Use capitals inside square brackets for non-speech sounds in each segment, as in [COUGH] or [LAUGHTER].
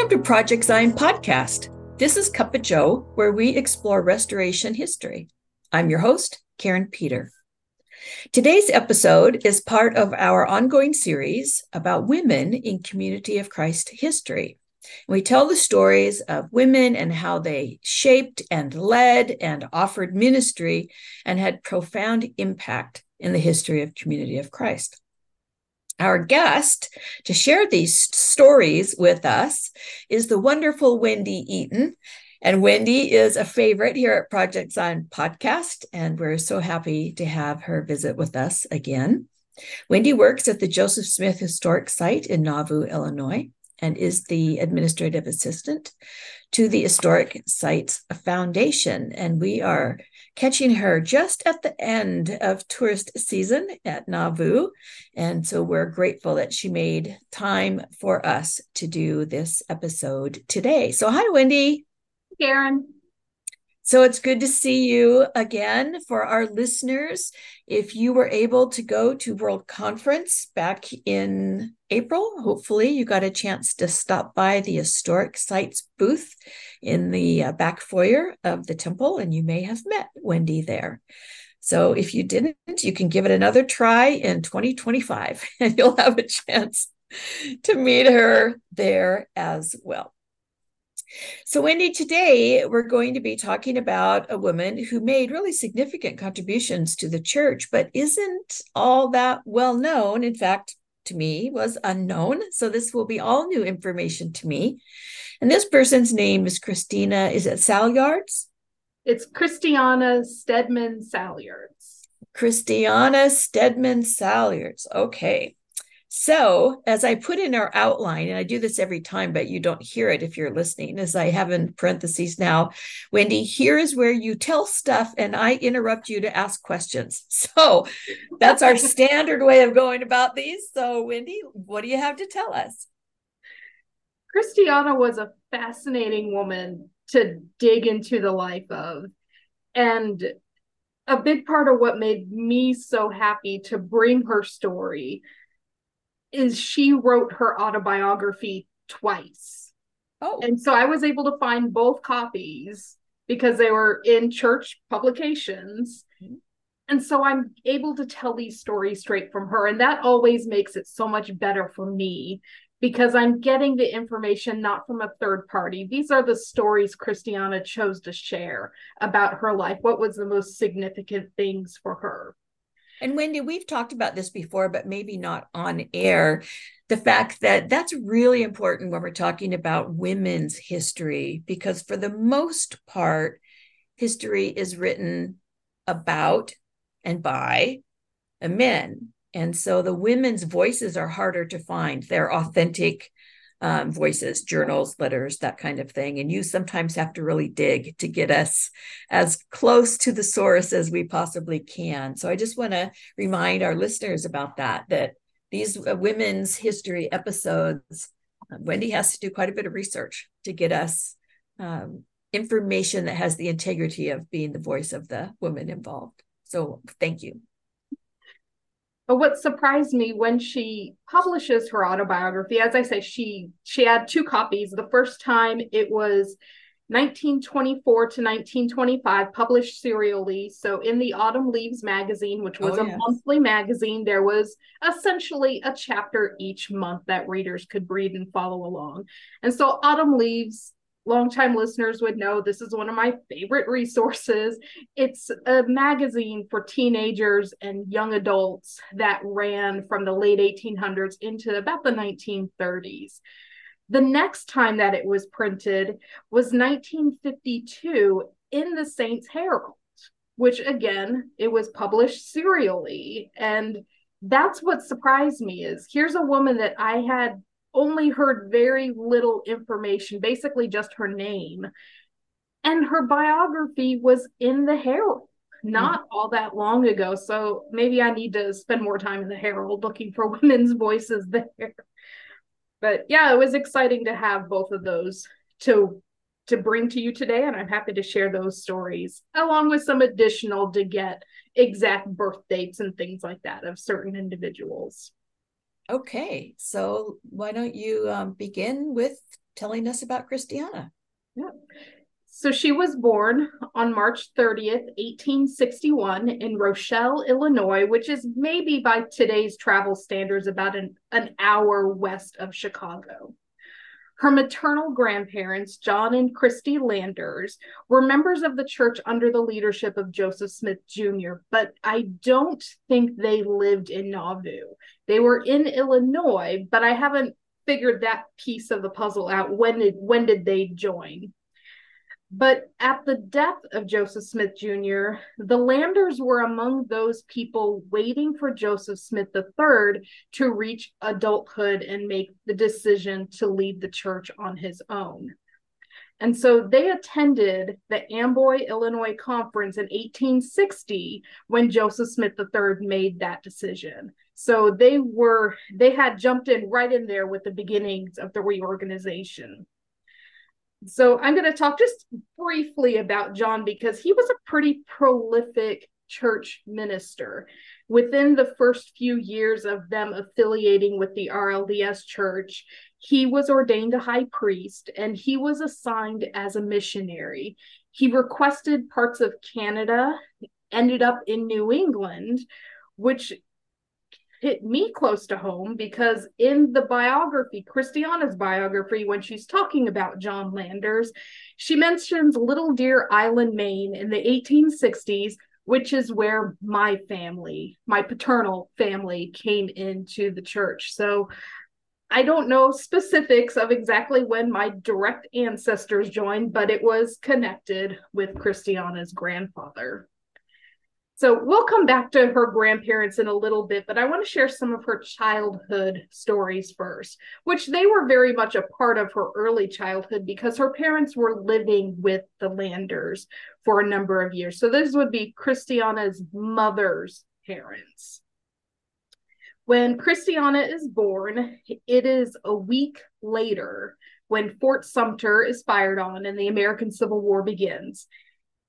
Welcome to Project Zion Podcast. This is Cuppa Joe, where we explore restoration history. I'm your host, Karin Peter. Today's episode is part of our ongoing series about women in Community of Christ history. We tell the stories of women and how they shaped and led and offered ministry and had profound impact in the history of Community of Christ. Our guest to share these stories with us is the wonderful Wendy Eaton. And Wendy is a favorite here at Project Zion Podcast, and we're so happy to have her visit with us again. Wendy works at the Joseph Smith Historic Site in Nauvoo, Illinois, and is the administrative assistant to the Historic Sites Foundation. And we are catching her just at the end of tourist season at Nauvoo. And so we're grateful that she made time for us to do this episode today. So, hi, Wendy. Karin. So it's good to see you again for our listeners. If you were able to go to World Conference back in April, hopefully you got a chance to stop by the historic sites booth in the uh, back foyer of the temple, and you may have met Wendy there. So if you didn't, you can give it another try in 2025 [LAUGHS] and you'll have a chance to meet her there as well. So, Wendy, today we're going to be talking about a woman who made really significant contributions to the church, but isn't all that well known. In fact, to me, was unknown. So, this will be all new information to me. And this person's name is Christina. Is it Salyards? It's Christiana Steadman Salyards. Christiana Steadman Salyards. Okay. So, as I put in our outline, and I do this every time, but you don't hear it if you're listening, as I have in parentheses now, Wendy, here is where you tell stuff and I interrupt you to ask questions. [LAUGHS] So, that's our [LAUGHS] standard way of going about these. So, Wendy, what do you have to tell us? Christiana was a fascinating woman to dig into the life of. And a big part of what made me so happy to bring her story is she wrote her autobiography twice. Oh. And so I was able to find both copies because they were in church publications. Mm-hmm. And so I'm able to tell these stories straight from her. And that always makes it so much better for me because I'm getting the information not from a third party. These are the stories Christiana chose to share about her life. What was the most significant things for her? And Wendy, we've talked about this before, but maybe not on air. The fact that that's really important when we're talking about women's history, because for the most part, history is written about and by men. And so the women's voices are harder to find. They're authentic um, voices, journals, letters, that kind of thing. And you sometimes have to really dig to get us as close to the source as we possibly can. So I just want to remind our listeners about that, that these uh, women's history episodes, uh, Wendy has to do quite a bit of research to get us um, information that has the integrity of being the voice of the woman involved. So thank you. But what surprised me when she publishes her autobiography, as I say, she she had two copies. The first time it was 1924 to 1925, published serially. So in the Autumn Leaves magazine, which was oh, a yes. monthly magazine, there was essentially a chapter each month that readers could read and follow along. And so Autumn Leaves longtime listeners would know this is one of my favorite resources. It's a magazine for teenagers and young adults that ran from the late 1800s into about the 1930s. The next time that it was printed was 1952 in the Saints Herald, which again, it was published serially. And that's what surprised me is here's a woman that I had only heard very little information, basically just her name. And her biography was in the Herald not mm-hmm. all that long ago. So maybe I need to spend more time in the Herald looking for [LAUGHS] women's voices there. But yeah, it was exciting to have both of those to to bring to you today and I'm happy to share those stories along with some additional to get exact birth dates and things like that of certain individuals. Okay, so why don't you um, begin with telling us about Christiana. Yeah. So she was born on March 30th, 1861, in Rochelle, Illinois, which is maybe by today's travel standards about an, an hour west of Chicago. Her maternal grandparents, John and Christy Landers, were members of the church under the leadership of Joseph Smith Jr., but I don't think they lived in Nauvoo. They were in Illinois, but I haven't figured that piece of the puzzle out. When did when did they join? But at the death of Joseph Smith Jr., the Landers were among those people waiting for Joseph Smith III to reach adulthood and make the decision to lead the church on his own. And so they attended the Amboy, Illinois conference in 1860 when Joseph Smith III made that decision. So they were, they had jumped in right in there with the beginnings of the reorganization. So I'm going to talk just briefly about John because he was a pretty prolific church minister. Within the first few years of them affiliating with the RLDS church, he was ordained a high priest and he was assigned as a missionary. He requested parts of Canada, ended up in New England, which hit me close to home because in the biography, Christiana's biography, when she's talking about John Landers, she mentions Little Deer Island, Maine in the 1860s, which is where my family, my paternal family, came into the church. So I don't know specifics of exactly when my direct ancestors joined, but it was connected with Christiana's grandfather. So we'll come back to her grandparents in a little bit, but I want to share some of her childhood stories first, which they were very much a part of her early childhood because her parents were living with the Landers for a number of years. So this would be Christiana's mother's parents. When Christiana is born, it is a week later when Fort Sumter is fired on and the American Civil War begins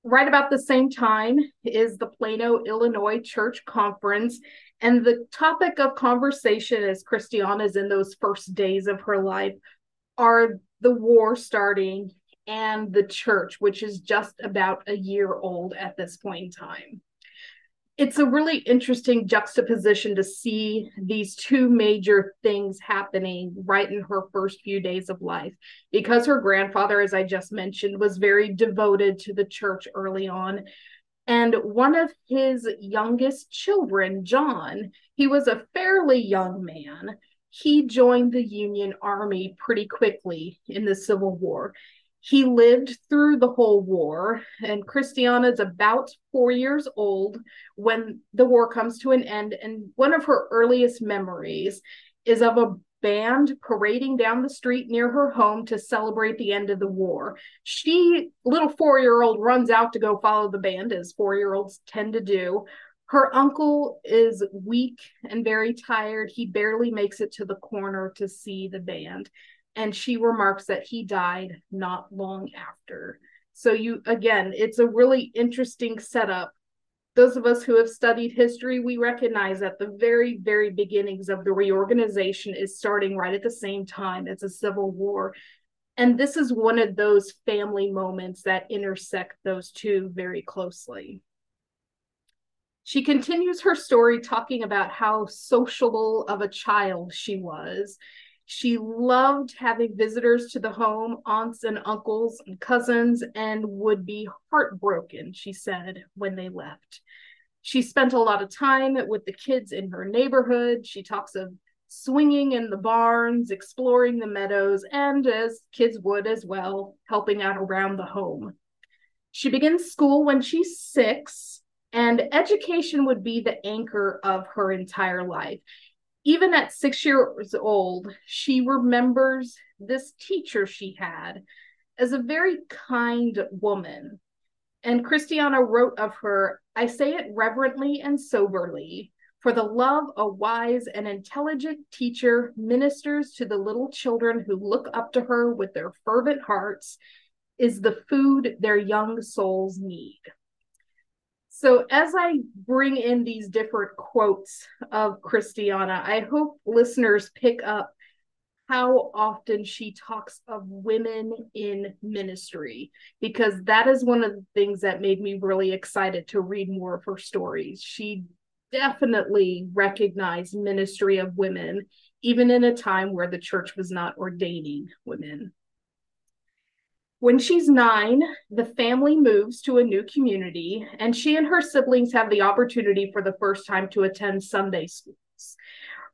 right about the same time is the Plano, Illinois Church Conference. And the topic of conversation as Christiana's in those first days of her life are the war starting and the church, which is just about a year old at this point in time it's a really interesting juxtaposition to see these two major things happening right in her first few days of life. Because her grandfather as i just mentioned was very devoted to the church early on. And one of his youngest children john he was a fairly young man. He joined the union army pretty quickly in the civil war he lived through the whole war, and Christiana is about four years old when the war comes to an end. And one of her earliest memories is of a band parading down the street near her home to celebrate the end of the war. She, little four year old, runs out to go follow the band, as four year olds tend to do. Her uncle is weak and very tired. He barely makes it to the corner to see the band and she remarks that he died not long after. So you again, it's a really interesting setup. Those of us who have studied history, we recognize that the very, very beginnings of the reorganization is starting right at the same time as a civil war. And this is one of those family moments that intersect those two very closely. She continues her story talking about how sociable of a child she was she loved having visitors to the home, aunts and uncles and cousins, and would be heartbroken, she said, when they left. She spent a lot of time with the kids in her neighborhood. She talks of swinging in the barns, exploring the meadows, and as kids would as well, helping out around the home. She begins school when she's six, and education would be the anchor of her entire life even at six years old, she remembers this teacher she had as a very kind woman. And Christiana wrote of her, I say it reverently and soberly, for the love a wise and intelligent teacher ministers to the little children who look up to her with their fervent hearts is the food their young souls need. So, as I bring in these different quotes of Christiana, I hope listeners pick up how often she talks of women in ministry because that is one of the things that made me really excited to read more of her stories. She definitely recognized ministry of women even in a time where the church was not ordaining women. When she's nine, the family moves to a new community, and she and her siblings have the opportunity for the first time to attend Sunday schools.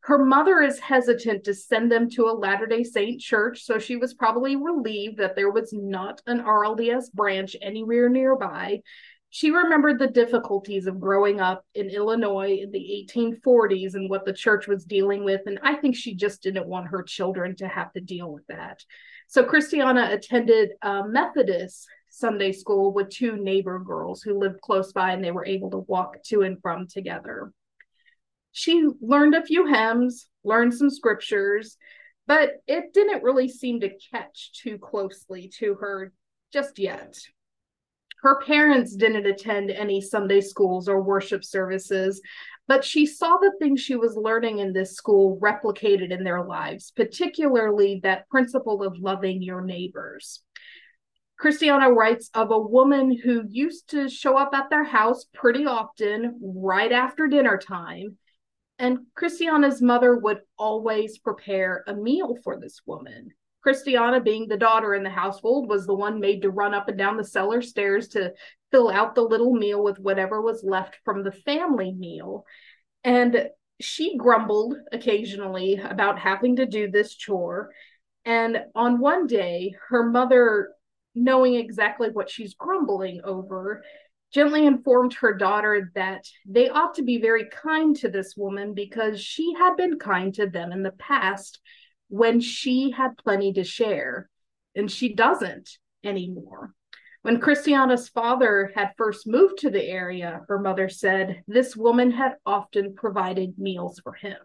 Her mother is hesitant to send them to a Latter day Saint church, so she was probably relieved that there was not an RLDS branch anywhere nearby. She remembered the difficulties of growing up in Illinois in the 1840s and what the church was dealing with, and I think she just didn't want her children to have to deal with that. So Christiana attended a Methodist Sunday school with two neighbor girls who lived close by and they were able to walk to and from together. She learned a few hymns, learned some scriptures, but it didn't really seem to catch too closely to her just yet. Her parents didn't attend any Sunday schools or worship services, but she saw the things she was learning in this school replicated in their lives, particularly that principle of loving your neighbors. Christiana writes of a woman who used to show up at their house pretty often right after dinner time. And Christiana's mother would always prepare a meal for this woman. Christiana, being the daughter in the household, was the one made to run up and down the cellar stairs to fill out the little meal with whatever was left from the family meal. And she grumbled occasionally about having to do this chore. And on one day, her mother, knowing exactly what she's grumbling over, gently informed her daughter that they ought to be very kind to this woman because she had been kind to them in the past when she had plenty to share, and she doesn't anymore. When Christiana's father had first moved to the area, her mother said this woman had often provided meals for him.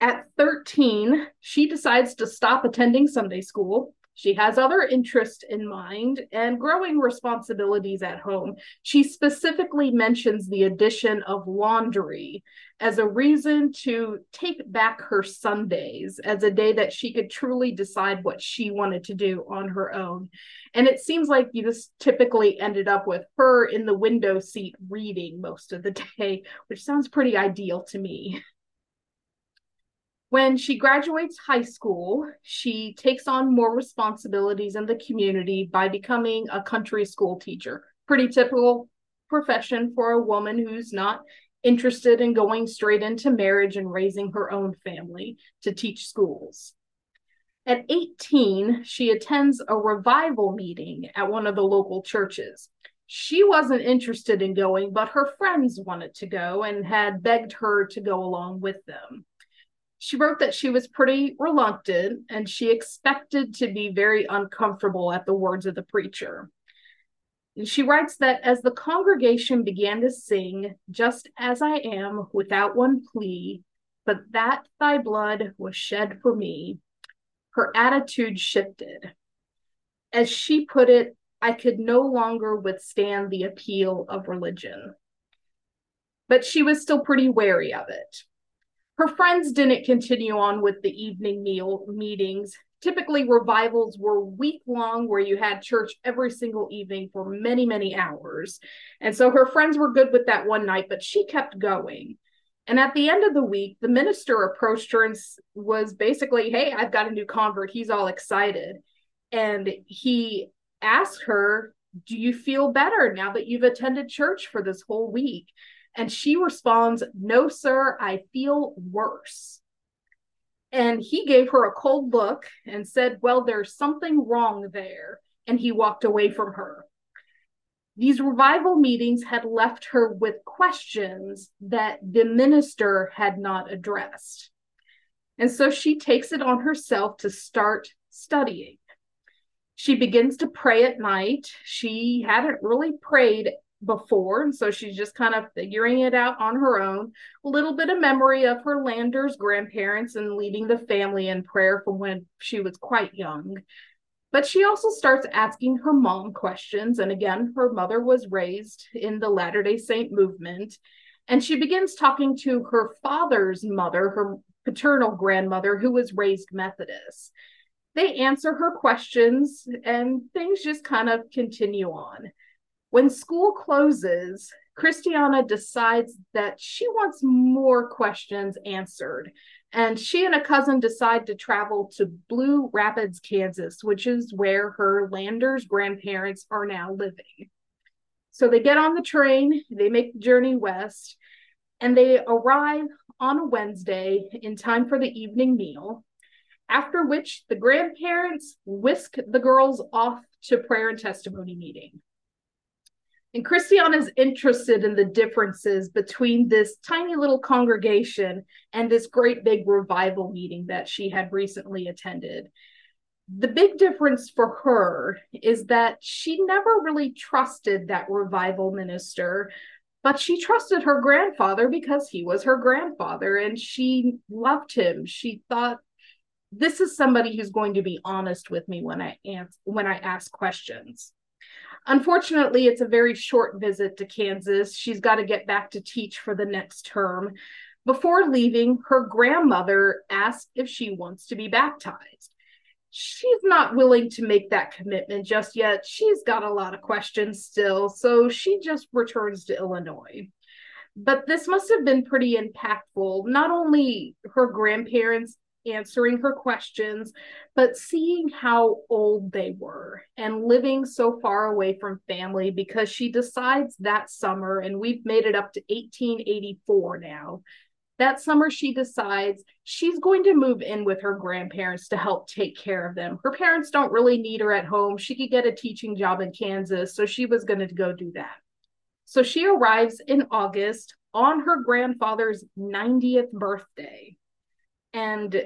At 13, she decides to stop attending Sunday school she has other interests in mind and growing responsibilities at home. She specifically mentions the addition of laundry as a reason to take back her Sundays as a day that she could truly decide what she wanted to do on her own. And it seems like you just typically ended up with her in the window seat reading most of the [LAUGHS] day, which sounds pretty ideal to me. When she graduates high school, she takes on more responsibilities in the community by becoming a country school teacher. Pretty typical profession for a woman who's not interested in going straight into marriage and raising her own family to teach schools. At 18, she attends a revival meeting at one of the local churches. She wasn't interested in going, but her friends wanted to go and had begged her to go along with them she wrote that she was pretty reluctant and she expected to be very uncomfortable at the words of the preacher. And she writes that as the congregation began to sing, Just as I am, without one plea, but that thy blood was shed for me, her attitude shifted. As she put it, I could no longer withstand the appeal of religion. But she was still pretty wary of it. Her friends didn't continue on with the evening meal meetings. Typically, revivals were week long, where you had church every single evening for many, many hours. And so her friends were good with that one night, but she kept going. And at the end of the week, the minister approached her and was basically, Hey, I've got a new convert. He's all excited. And he asked her, Do you feel better now that you've attended church for this whole week? And she responds, No, sir, I feel worse. And he gave her a cold look and said, Well, there's something wrong there. And he walked away from her. These revival meetings had left her with questions that the minister had not addressed. And so she takes it on herself to start studying. She begins to pray at night. She hadn't really prayed before. And so she's just kind of figuring it out on her own. A little bit of memory of her Landers grandparents and leading the family in prayer from when she was quite young. But she also starts asking her mom questions. And again, her mother was raised in the Latter day Saint movement. And she begins talking to her father's mother, her paternal grandmother who was raised Methodist. They answer her questions and things just kind of continue on. When school closes, Christiana decides that she wants more questions answered. And she and a cousin decide to travel to Blue Rapids, Kansas, which is where her Landers grandparents are now living. So they get on the train, they make the journey west, and they arrive on a Wednesday in time for the evening meal. After which, the grandparents whisk the girls off to prayer and testimony meeting. And Christiana is interested in the differences between this tiny little congregation and this great big revival meeting that she had recently attended. The big difference for her is that she never really trusted that revival minister, but she trusted her grandfather because he was her grandfather and she loved him. She thought this is somebody who's going to be honest with me when I answer when I ask questions. Unfortunately, it's a very short visit to Kansas. She's got to get back to teach for the next term. Before leaving, her grandmother asks if she wants to be baptized. She's not willing to make that commitment just yet. She's got a lot of questions still, so she just returns to Illinois. But this must have been pretty impactful. Not only her grandparents answering her questions, but seeing how old they were and living so far away from family because she decides that summer, and we've made it up to 1884 now. That summer, she decides she's going to move in with her grandparents to help take care of them. Her parents don't really need her at home. She could get a teaching job in Kansas, so she was going to go do that. So she arrives in August on her grandfather's 90th birthday. And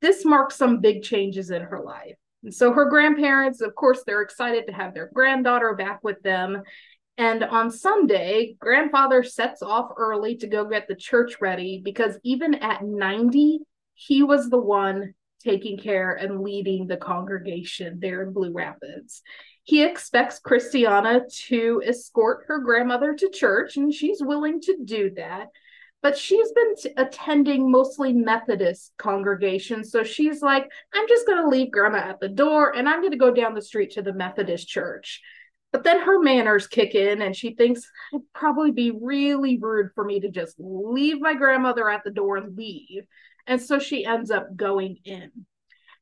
this marks some big changes in her life. And so her grandparents, of course, they're excited to have their granddaughter back with them. And on Sunday, grandfather sets off early to go get the church ready because even at 90, he was the one taking care and leading the congregation there in Blue Rapids. He expects Christiana to escort her grandmother to church, and she's willing to do that but she's been t- attending mostly Methodist congregations. So she's like, I'm just going to leave grandma at the door and I'm going to go down the street to the Methodist church. But then her manners kick in and she thinks it'd probably be really rude for me to just leave my grandmother at the door and leave. And so she ends up going in.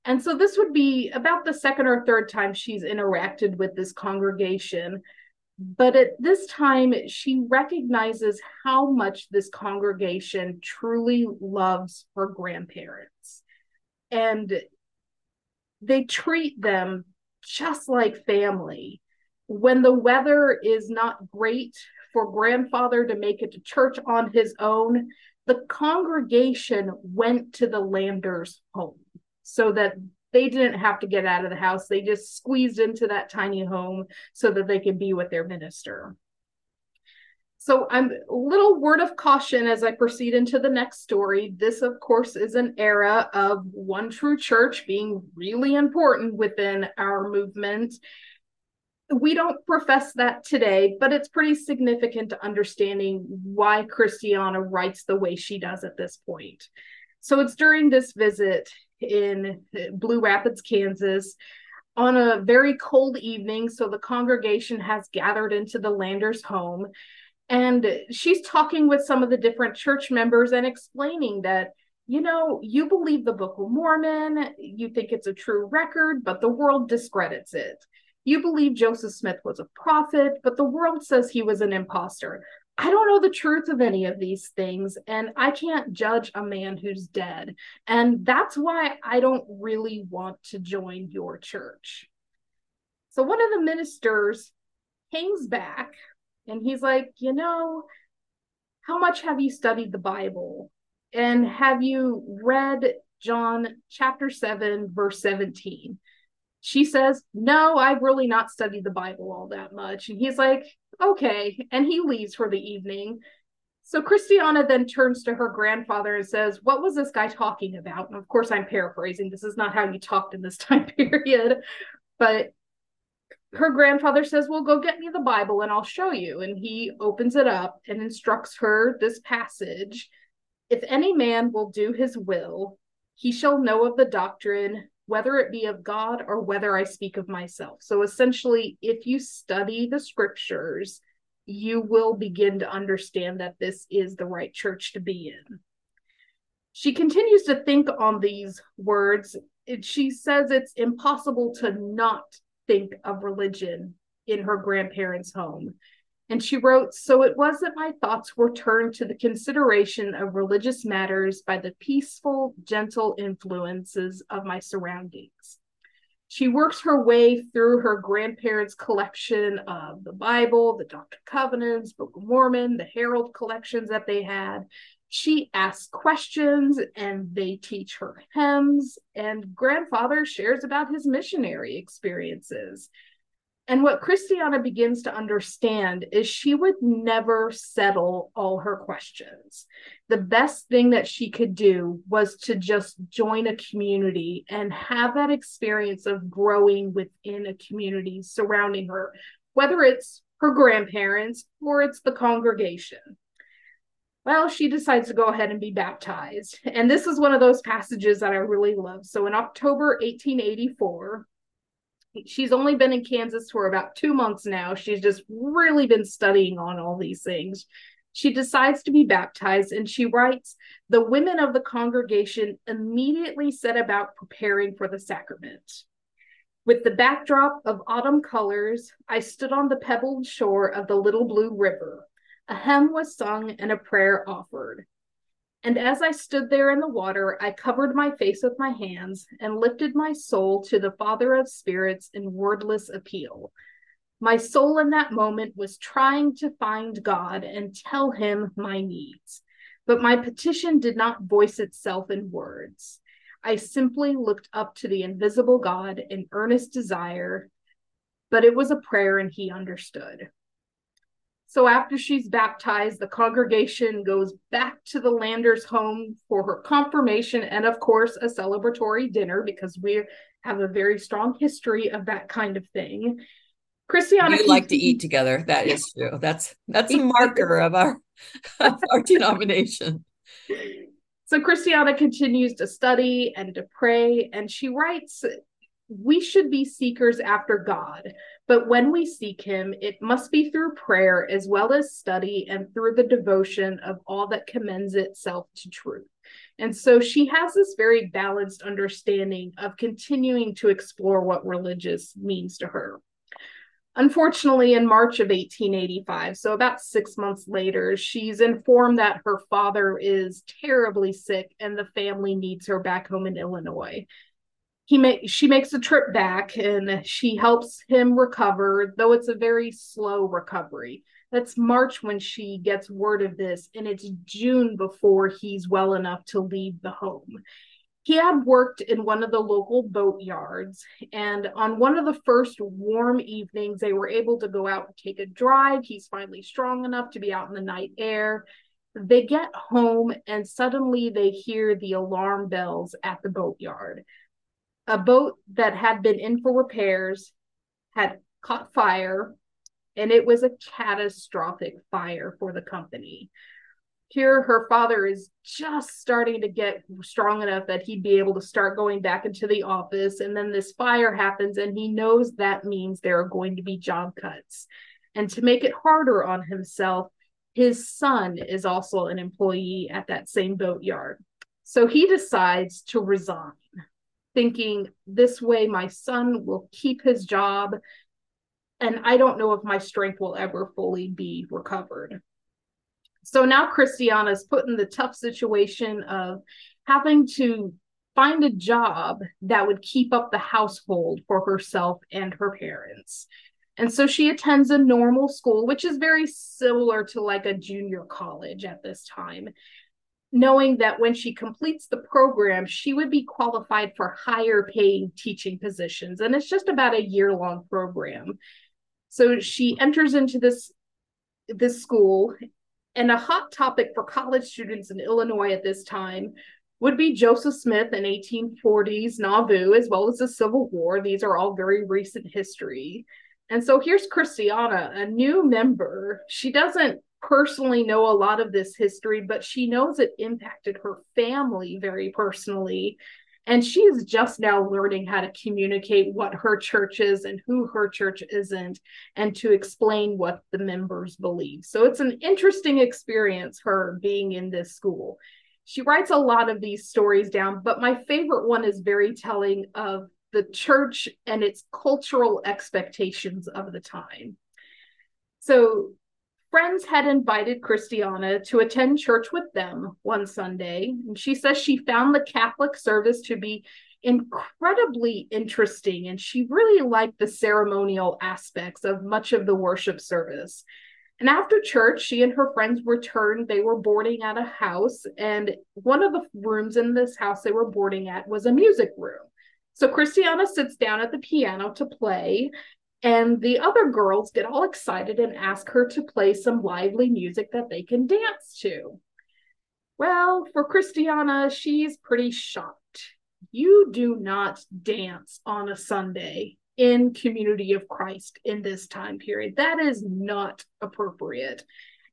And so this would be about the second or third time she's interacted with this congregation. But at this time, she recognizes how much this congregation truly loves her grandparents. And they treat them just like family. When the weather is not great for grandfather to make it to church on his own, the congregation went to the Landers home so that they didn't have to get out of the house. They just squeezed into that tiny home so that they could be with their minister. So I'm a little word of caution as I proceed into the next story. This, of course, is an era of one true church being really important within our movement. We don't profess that today, but it's pretty significant to understanding why Christiana writes the way she does at this point. So it's during this visit in Blue Rapids, Kansas, on a very cold evening. So the congregation has gathered into the Landers home. And she's talking with some of the different church members and explaining that, you know, you believe the Book of Mormon, you think it's a true record, but the world discredits it. You believe Joseph Smith was a prophet, but the world says he was an impostor. I don't know the truth of any of these things, and I can't judge a man who's dead. And that's why I don't really want to join your church. So one of the ministers hangs back and he's like, You know, how much have you studied the Bible? And have you read John chapter 7, verse 17? She says, No, I've really not studied the Bible all that much. And he's like, okay. And he leaves for the evening. So Christiana then turns to her grandfather and says, What was this guy talking about? And of course, I'm paraphrasing. This is not how you talked in this [LAUGHS] time period. But her grandfather says, Well, go get me the Bible and I'll show you. And he opens it up and instructs her this passage. If any man will do his will, he shall know of the doctrine, whether it be of God or whether I speak of myself. So essentially, if you study the scriptures, you will begin to understand that this is the right church to be in. She continues to think on these words. She says it's impossible to not think of religion in her grandparents' home. And she wrote, So it was that my thoughts were turned to the consideration of religious matters by the peaceful, gentle influences of my surroundings. She works her way through her grandparents' collection of the Bible, the Doctrine and Covenants, Book of Mormon, the Herald collections that they had. She asks questions and they teach her hymns, and grandfather shares about his missionary experiences. And what Christiana begins to understand is she would never settle all her questions. The best thing that she could do was to just join a community and have that experience of growing within a community surrounding her, whether it's her grandparents or it's the congregation. Well, she decides to go ahead and be baptized. And this is one of those passages that I really love. So in October 1884, she's only been in Kansas for about two months now. She's just really been studying on all these things. She decides to be baptized and she writes The women of the congregation immediately set about preparing for the sacrament. With the backdrop of autumn colors, I stood on the pebbled shore of the little blue river. A hymn was sung and a prayer offered. And as I stood there in the water, I covered my face with my hands and lifted my soul to the Father of Spirits in wordless appeal. My soul in that moment was trying to find God and tell him my needs, but my petition did not voice itself in words. I simply looked up to the invisible God in earnest desire, but it was a prayer and he understood. So after she's baptized, the congregation goes back to the Landers home for her confirmation and, of course, a celebratory dinner because we have a very strong history of that kind of thing. Christiana, we like to eat together. That is true. That's that's a marker of our [LAUGHS] of our denomination. [LAUGHS] So Christiana continues to study and to pray, and she writes we should be seekers after God, but when we seek Him, it must be through prayer as well as study and through the devotion of all that commends itself to truth. And so she has this very balanced understanding of continuing to explore what religious means to her. Unfortunately, in March of 1885, so about six months later, she's informed that her father is terribly sick and the family needs her back home in Illinois he make she makes a trip back and she helps him recover though it's a very slow recovery. That's march when she gets word of this and it's june before he's well enough to leave the home. He had worked in one of the local boat yards and on one of the first warm evenings they were able to go out and take a drive. He's finally strong enough to be out in the night air. They get home and suddenly they hear the alarm bells at the boatyard a boat that had been in for repairs had caught fire and it was a catastrophic fire for the company. Here, her father is just starting to get strong enough that he'd be able to start going back into the office. And then this fire happens, and he knows that means there are going to be job cuts. And to make it harder on himself, his son is also an employee at that same boatyard. So he decides to resign thinking this way my son will keep his job and I don't know if my strength will ever fully be recovered. So now Christiana is put in the tough situation of having to find a job that would keep up the household for herself and her parents. And so she attends a normal school, which is very similar to like a junior college at this time knowing that when she completes the program, she would be qualified for higher paying teaching positions. And it's just about a year long program. So she enters into this, this school, and a hot topic for college students in Illinois at this time would be Joseph Smith in 1840s Nauvoo, as well as the Civil War. These are all very recent history. And so here's Christiana, a new member. She doesn't personally know a lot of this history, but she knows it impacted her family very personally. And she is just now learning how to communicate what her church is and who her church isn't, and to explain what the members believe. So it's an interesting experience, her being in this school. She writes a lot of these stories down, but my favorite one is very telling of the church and its cultural expectations of the time. So friends had invited Christiana to attend church with them one Sunday. And she says she found the Catholic service to be incredibly interesting and she really liked the ceremonial aspects of much of the worship service. And after church, she and her friends returned. They were boarding at a house, and one of the rooms in this house they were boarding at was a music room. So Christiana sits down at the piano to play, and the other girls get all excited and ask her to play some lively music that they can dance to. Well, for Christiana, she's pretty shocked. You do not dance on a Sunday in community of Christ in this time period. That is not appropriate.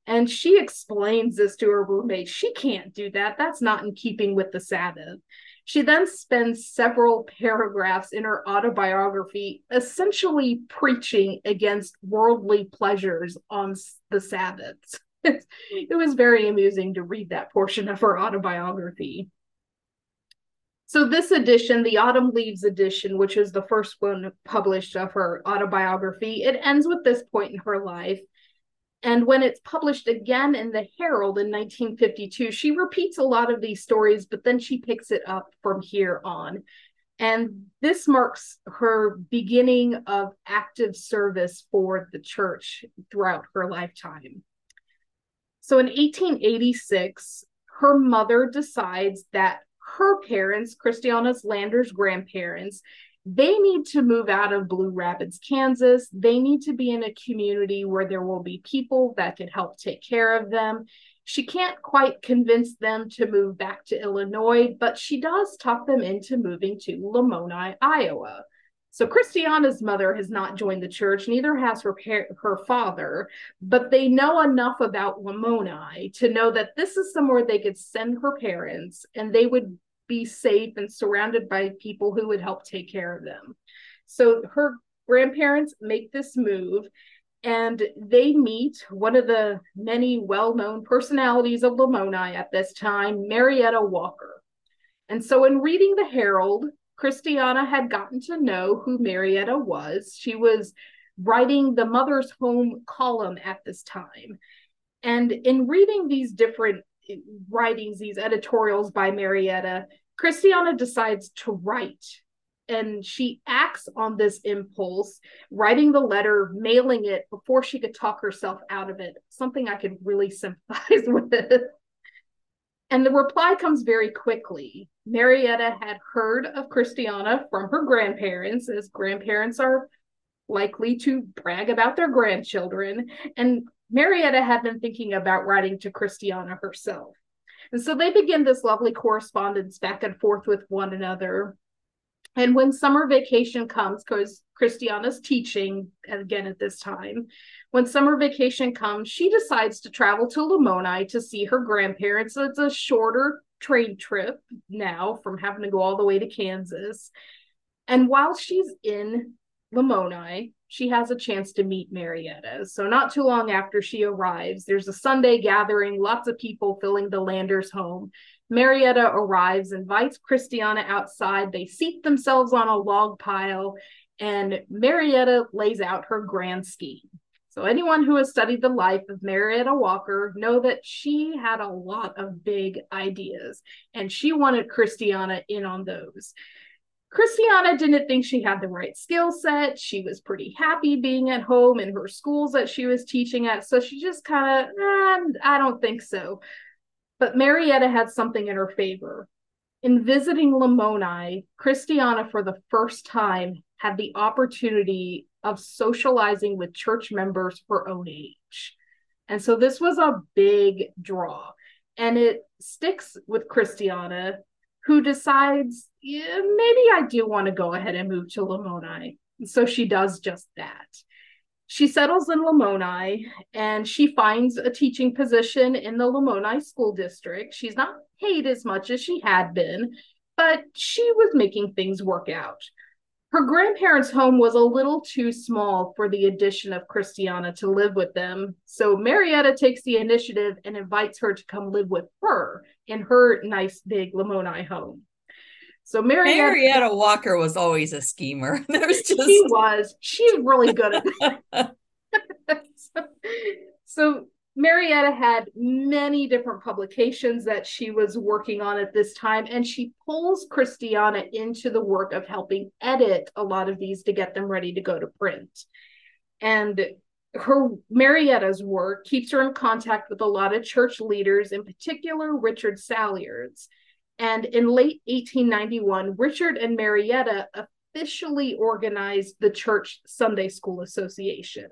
And she explains this to her roommate. She can't do that. That's not in keeping with the Sabbath. She then spends several paragraphs in her autobiography essentially preaching against worldly pleasures on the Sabbaths. [LAUGHS] it was very amusing to read that portion of her autobiography. So, this edition, the Autumn Leaves edition, which is the first one published of her autobiography, it ends with this point in her life and when it's published again in the Herald in 1952, she repeats a lot of these stories, but then she picks it up from here on. And this marks her beginning of active service for the church throughout her lifetime. So in 1886, her mother decides that her parents, Christiana's Lander's grandparents, they need to move out of Blue Rapids, Kansas. They need to be in a community where there will be people that can help take care of them. She can't quite convince them to move back to Illinois, but she does talk them into moving to Lamoni, Iowa. So Christiana's mother has not joined the church, neither has her her father, but they know enough about Lamoni to know that this is somewhere they could send her parents and they would be safe and surrounded by people who would help take care of them. So her grandparents make this move and they meet one of the many well known personalities of Lamoni at this time, Marietta Walker. And so, in reading the Herald, Christiana had gotten to know who Marietta was. She was writing the Mother's Home column at this time. And in reading these different writings, these editorials by Marietta, Christiana decides to write and she acts on this impulse, writing the letter, mailing it before she could talk herself out of it, something I could really [LAUGHS] sympathize with. And the reply comes very quickly. Marietta had heard of Christiana from her grandparents, as grandparents are likely to brag about their grandchildren. And Marietta had been thinking about writing to Christiana herself. And so they begin this lovely correspondence back and forth with one another. And when summer vacation comes, because Christiana's teaching again at this time, when summer vacation comes, she decides to travel to Lamoni to see her grandparents. So it's a shorter train trip now from having to go all the way to Kansas. And while she's in Lamoni, she has a chance to meet Marietta. So, not too long after she arrives, there's a Sunday gathering, lots of people filling the Landers' home. Marietta arrives, invites Christiana outside. They seat themselves on a log pile, and Marietta lays out her grand scheme. So, anyone who has studied the life of Marietta Walker know that she had a lot of big ideas, and she wanted Christiana in on those. Christiana didn't think she had the right skill set. She was pretty happy being at home in her schools that she was teaching at. So she just kind of, eh, I don't think so. But Marietta had something in her favor. In visiting Lamoni, Christiana, for the first time, had the opportunity of socializing with church members her own age. And so this was a big draw. And it sticks with Christiana who decides, yeah, maybe I do want to go ahead and move to Lamoni. So she does just that. She settles in Lamoni and she finds a teaching position in the Lamoni school district. She's not paid as much as she had been, but she was making things work out. Her grandparents' home was a little too small for the addition of Christiana to live with them, so Marietta takes the initiative and invites her to come live with her in her nice big Lamoni home. So Marietta, Marietta Walker was always a schemer. [LAUGHS] There's just she was. She's really good at that. so, [LAUGHS] [LAUGHS] so Marietta had many different publications that she was working on at this time, and she pulls Christiana into the work of helping edit a lot of these to get them ready to go to print. And her Marietta's work keeps her in contact with a lot of church leaders, in particular Richard Salyards. And in late 1891, Richard and Marietta officially organized the Church Sunday School Association.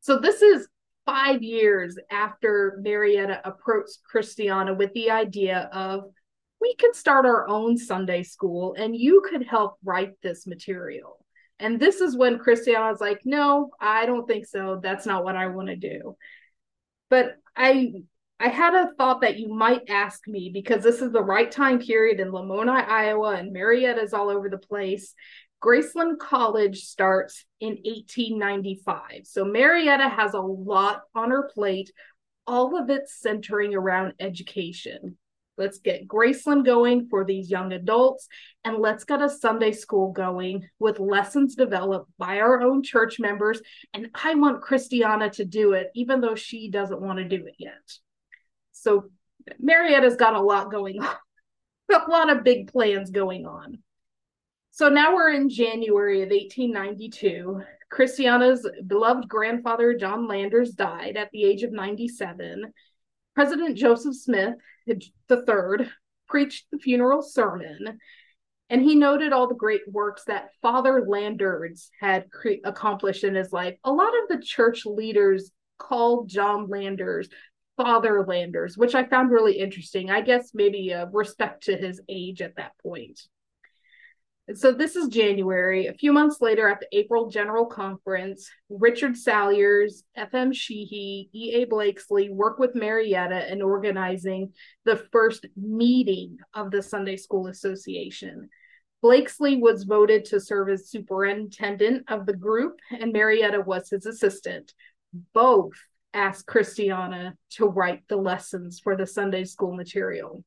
So this is five years after Marietta approached Christiana with the idea of we could start our own Sunday school and you could help write this material. And this is when Christiana was like, no, I don't think so. That's not what I want to do. But I I had a thought that you might ask me because this is the right time period in Lamoni, Iowa, and Marietta is all over the place. Graceland College starts in 1895. So Marietta has a lot on her plate, all of it centering around education. Let's get Graceland going for these young adults, and let's get a Sunday school going with lessons developed by our own church members. And I want Christiana to do it, even though she doesn't want to do it yet. So Marietta's got a lot going on, [LAUGHS] a lot of big plans going on. So now we're in January of 1892. Christiana's beloved grandfather, John Landers, died at the age of 97. President Joseph Smith III preached the funeral sermon, and he noted all the great works that Father Landers had cre- accomplished in his life. A lot of the church leaders called John Landers Father Landers, which I found really interesting. I guess maybe a respect to his age at that point. So this is January. A few months later, at the April General Conference, Richard Salyards, F.M. Sheehy, E.A. Blakeslee work with Marietta in organizing the first meeting of the Sunday School Association. Blakeslee was voted to serve as superintendent of the group, and Marietta was his assistant. Both asked Christiana to write the lessons for the Sunday school material.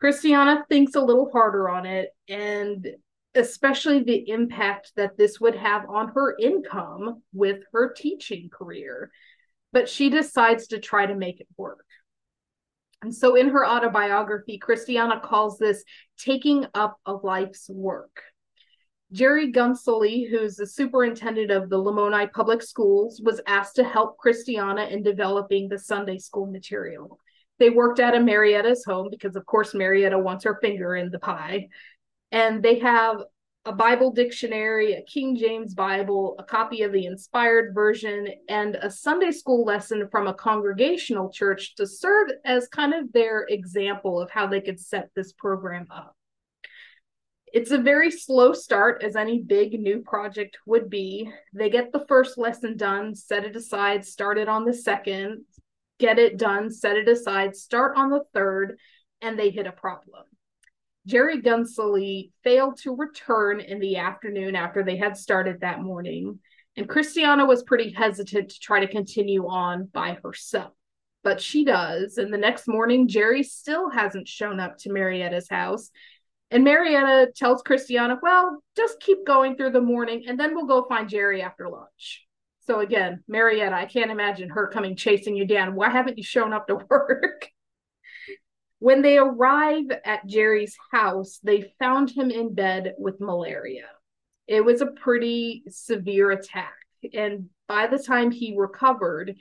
Christiana thinks a little harder on it, and especially the impact that this would have on her income with her teaching career. But she decides to try to make it work. And so in her autobiography, Christiana calls this taking up a life's work. Jerry Gunsolley, who's the superintendent of the Lamoni Public Schools, was asked to help Christiana in developing the Sunday school material. They worked at a Marietta's home because, of course, Marietta wants her finger in the pie. And they have a Bible dictionary, a King James Bible, a copy of the inspired version, and a Sunday school lesson from a congregational church to serve as kind of their example of how they could set this program up. It's a very slow start, as any big new project would be. They get the first lesson done, set it aside, start it on the second, get it done, set it aside, start on the third, and they hit a problem. Jerry Gunsolley failed to return in the afternoon after they had started that morning, and Christiana was pretty hesitant to try to continue on by herself. But she does, and the next morning, Jerry still hasn't shown up to Marietta's house. And Marietta tells Christiana, Well, just keep going through the morning, and then we'll go find Jerry after lunch. So again, Marietta, I can't imagine her coming chasing you down. Why haven't you shown up to [LAUGHS] work? when they arrive at Jerry's house, they found him in bed with malaria. It was a pretty severe attack. And by the time he recovered,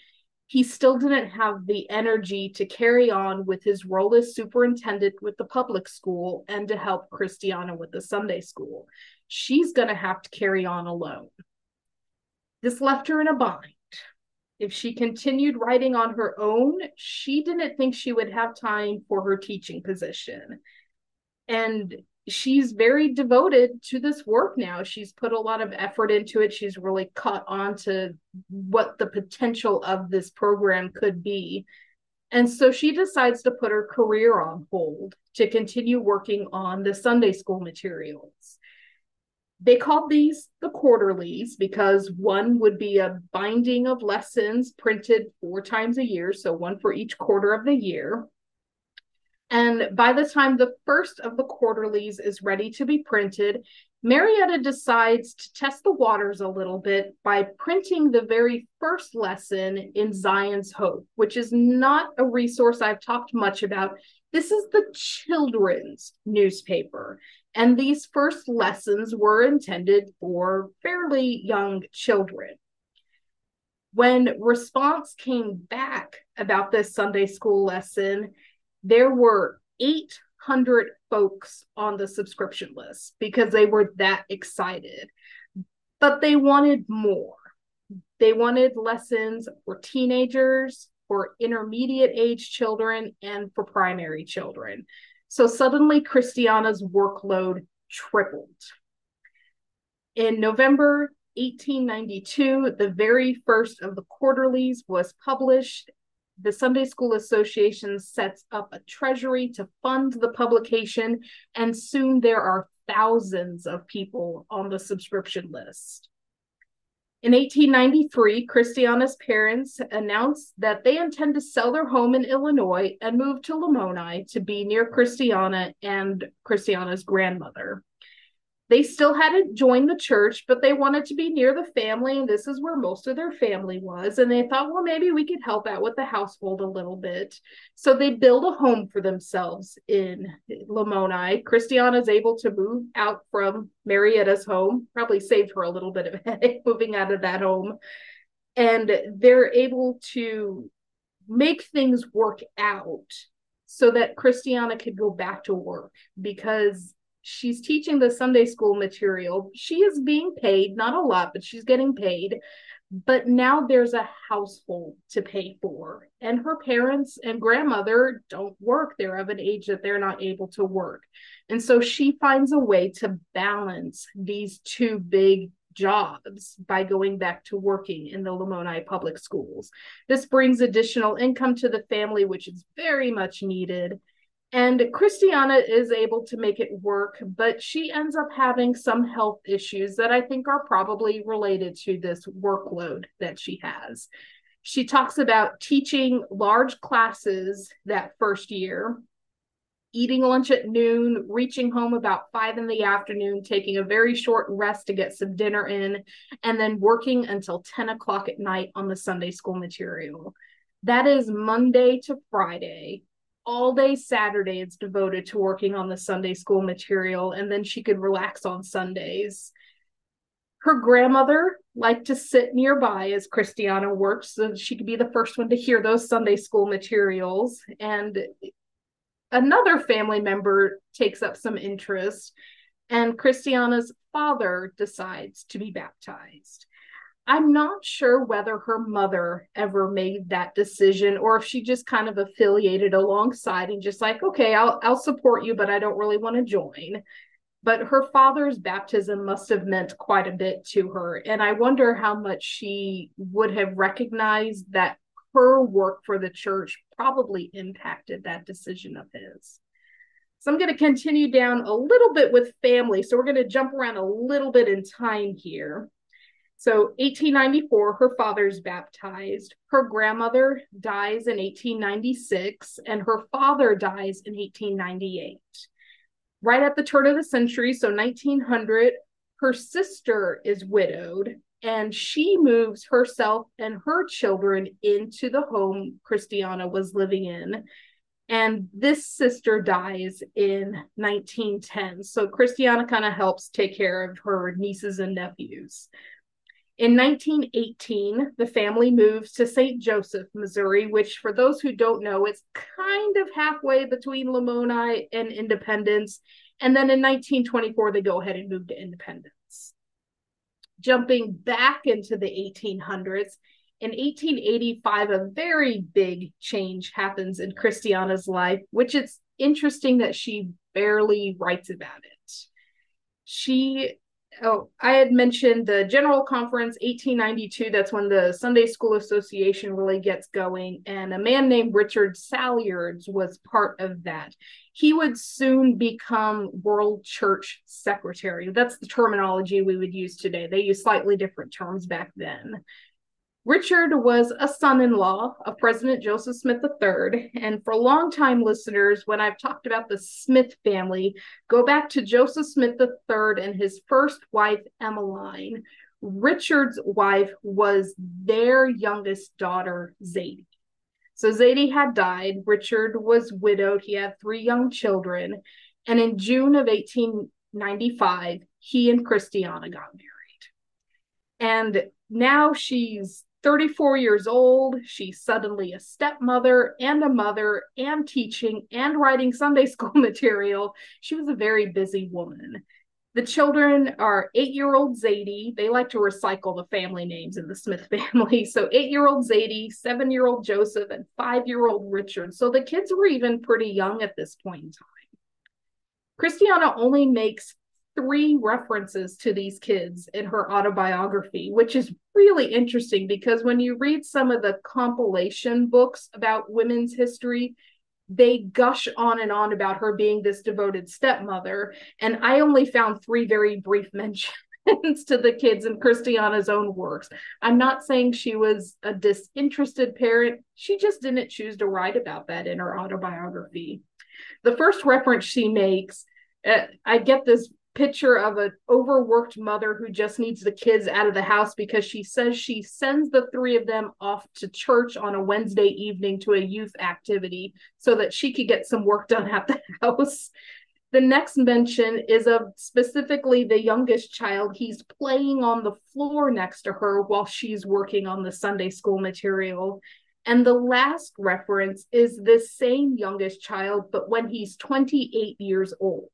he still didn't have the energy to carry on with his role as superintendent with the public school and to help Christiana with the Sunday school. She's going to have to carry on alone. This left her in a bind. If she continued writing on her own, she didn't think she would have time for her teaching position. And she's very devoted to this work now. She's put a lot of effort into it. She's really caught on to what the potential of this program could be. And so she decides to put her career on hold to continue working on the Sunday school materials. They called these the quarterlies because one would be a binding of lessons printed four times a year, so one for each quarter of the year. And by the time the first of the quarterlies is ready to be printed, Marietta decides to test the waters a little bit by printing the very first lesson in Zion's Hope, which is not a resource I've talked much about. This is the children's newspaper. And these first lessons were intended for fairly young children. When response came back about this Sunday school lesson, there were 800 folks on the subscription list because they were that excited. But they wanted more. They wanted lessons for teenagers, for intermediate age children, and for primary children. So suddenly Christiana's workload tripled. In November 1892, the very first of the quarterlies was published the Sunday School Association sets up a treasury to fund the publication, and soon there are thousands of people on the subscription list. In 1893, Christiana's parents announced that they intend to sell their home in Illinois and move to Lamoni to be near Christiana and Christiana's grandmother they still hadn't joined the church, but they wanted to be near the family, and this is where most of their family was. And they thought, well, maybe we could help out with the household a little bit. So they build a home for themselves in Lamoni. Christiana is able to move out from Marietta's home, probably saved her a little bit of [LAUGHS] headache moving out of that home. And they're able to make things work out so that Christiana could go back to work because she's teaching the Sunday school material. She is being paid, not a lot, but she's getting paid. But now there's a household to pay for. And her parents and grandmother don't work. They're of an age that they're not able to work. And so she finds a way to balance these two big jobs by going back to working in the Lamoni public schools. This brings additional income to the family, which is very much needed. And Christiana is able to make it work, but she ends up having some health issues that I think are probably related to this workload that she has. She talks about teaching large classes that first year, eating lunch at noon, reaching home about five in the afternoon, taking a very short rest to get some dinner in, and then working until 10 o'clock at night on the Sunday school material. That is Monday to Friday all day Saturday it's devoted to working on the Sunday school material, and then she could relax on Sundays. Her grandmother liked to sit nearby as Christiana worked so she could be the first one to hear those Sunday school materials. And another family member takes up some interest, and Christiana's father decides to be baptized. I'm not sure whether her mother ever made that decision or if she just kind of affiliated alongside and just like, okay, I'll I'll support you, but I don't really want to join. But her father's baptism must have meant quite a bit to her. And I wonder how much she would have recognized that her work for the church probably impacted that decision of his. So I'm going to continue down a little bit with family. So we're going to jump around a little bit in time here. So 1894, her father's baptized. Her grandmother dies in 1896, and her father dies in 1898. Right at the turn of the century, so 1900, her sister is widowed, and she moves herself and her children into the home Christiana was living in. And this sister dies in 1910. So Christiana kind of helps take care of her nieces and nephews. In 1918, the family moves to St. Joseph, Missouri, which, for those who don't know, is kind of halfway between Lamoni and Independence. And then in 1924, they go ahead and move to Independence. Jumping back into the 1800s, in 1885, a very big change happens in Christiana's life, which it's interesting that she barely writes about it. She oh, I had mentioned the General Conference 1892. That's when the Sunday School Association really gets going. And a man named Richard Salyards was part of that. He would soon become World Church Secretary. That's the terminology we would use today. They use slightly different terms back then. Richard was a son in law of President Joseph Smith III. And for longtime listeners, when I've talked about the Smith family, go back to Joseph Smith III and his first wife, Emmeline. Richard's wife was their youngest daughter, Zadie. So Zadie had died. Richard was widowed. He had three young children. And in June of 1895, he and Christiana got married. And now she's 34 years old, she's suddenly a stepmother and a mother and teaching and writing Sunday [LAUGHS] school material. She was a very busy woman. The children are eight year old Zadie. They like to recycle the family names in the Smith [LAUGHS] family. So, eight year old Zadie, seven year old Joseph, and five year old Richard. So, the kids were even pretty young at this point in time. Christiana only makes three references to these kids in her autobiography, which is really interesting because when you read some of the compilation books about women's history, they gush on and on about her being this devoted stepmother. And I only found three very brief [LAUGHS] mentions to the kids in Christiana's own works. I'm not saying she was a disinterested parent, she just didn't choose to write about that in her autobiography. The first reference she makes, uh, I get this picture of an overworked mother who just needs the kids out of the house because she says she sends the three of them off to church on a Wednesday evening to a youth activity so that she could get some work done at the [LAUGHS] house. The next mention is of specifically the youngest child. He's playing on the floor next to her while she's working on the Sunday school material. And the last reference is this same youngest child, but when he's 28 years old.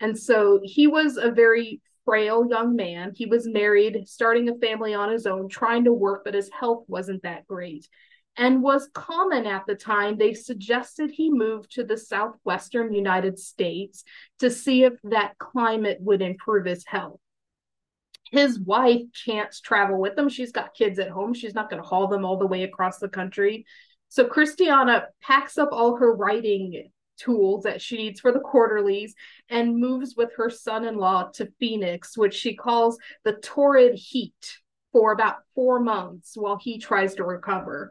And so he was a very frail young man. He was married, starting a family on his own, trying to work, but his health wasn't that great. And was common at the time. They suggested he move to the southwestern United States to see if that climate would improve his health. His wife can't travel with him. She's got kids at home. She's not going to haul them all the way across the country. So Christiana packs up all her writing tools that she needs for the quarterlies and moves with her son in law to Phoenix, which she calls the torrid heat, for about four months while he tries to recover.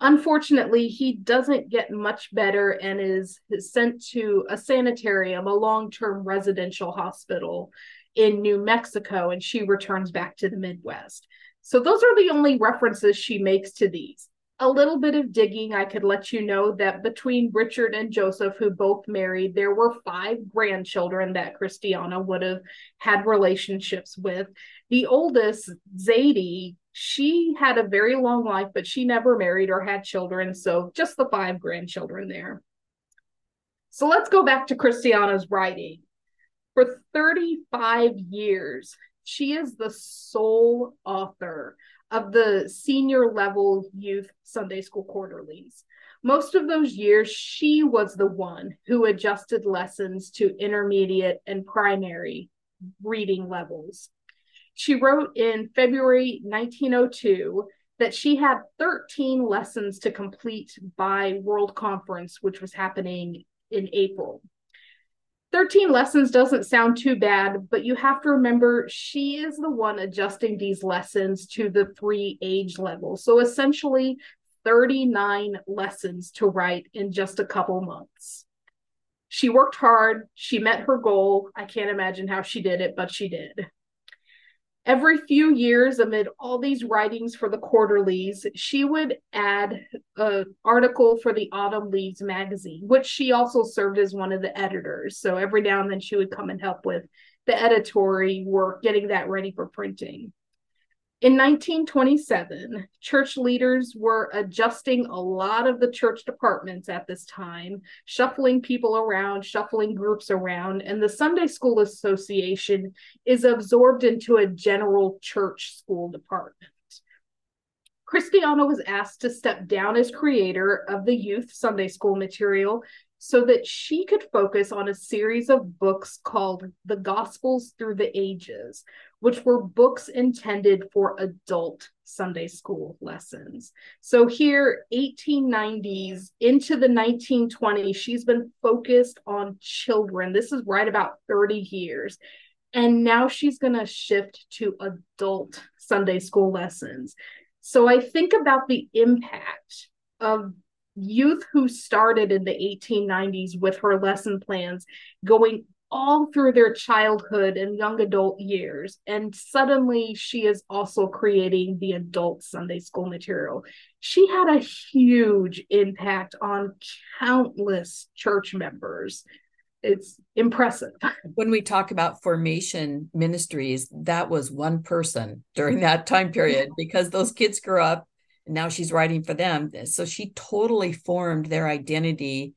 Unfortunately, he doesn't get much better and is sent to a sanitarium, a long term residential hospital in New Mexico, and she returns back to the Midwest. So, those are the only references she makes to these a little bit of digging, I could let you know that between Richard and Joseph, who both married, there were five grandchildren that Christiana would have had relationships with. The oldest, Zadie, she had a very long life, but she never married or had children. So just the five grandchildren there. So let's go back to Christiana's writing. For 35 years, she is the sole author of the senior level youth Sunday school quarterlies. Most of those years, she was the one who adjusted lessons to intermediate and primary reading levels. She wrote in February 1902 that she had 13 lessons to complete by World Conference, which was happening in April. 13 lessons doesn't sound too bad, but you have to remember she is the one adjusting these lessons to the three age levels. So essentially, 39 lessons to write in just a couple months. She worked hard, she met her goal. I can't imagine how she did it, but she did. Every few years, amid all these writings for the quarterlies, she would add an article for the Autumn Leaves magazine, which she also served as one of the editors. So every now and then she would come and help with the editorial work, getting that ready for printing. In 1927, church leaders were adjusting a lot of the church departments at this time, shuffling people around, shuffling groups around, and the Sunday School Association is absorbed into a general church school department. Christiana was asked to step down as creator of the youth Sunday school material so that she could focus on a series of books called The Gospels Through the Ages, which were books intended for adult Sunday school lessons. So here, 1890s into the 1920s, she's been focused on children. This is right about 30 years. And now she's going to shift to adult Sunday school lessons. So I think about the impact of youth who started in the 1890s with her lesson plans going all through their childhood and young adult years. And suddenly she is also creating the adult Sunday school material. She had a huge impact on countless church members. It's impressive. [LAUGHS] When we talk about formation ministries, that was one person during that time period because those kids grew up now she's writing for them. So she totally formed their identity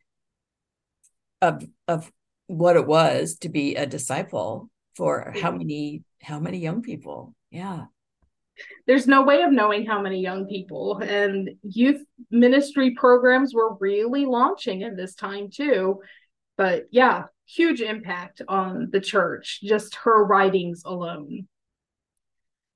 of of what it was to be a disciple for how many how many young people. Yeah. There's no way of knowing how many young people. And youth ministry programs were really launching in this time too. But yeah huge impact on the church just her writings alone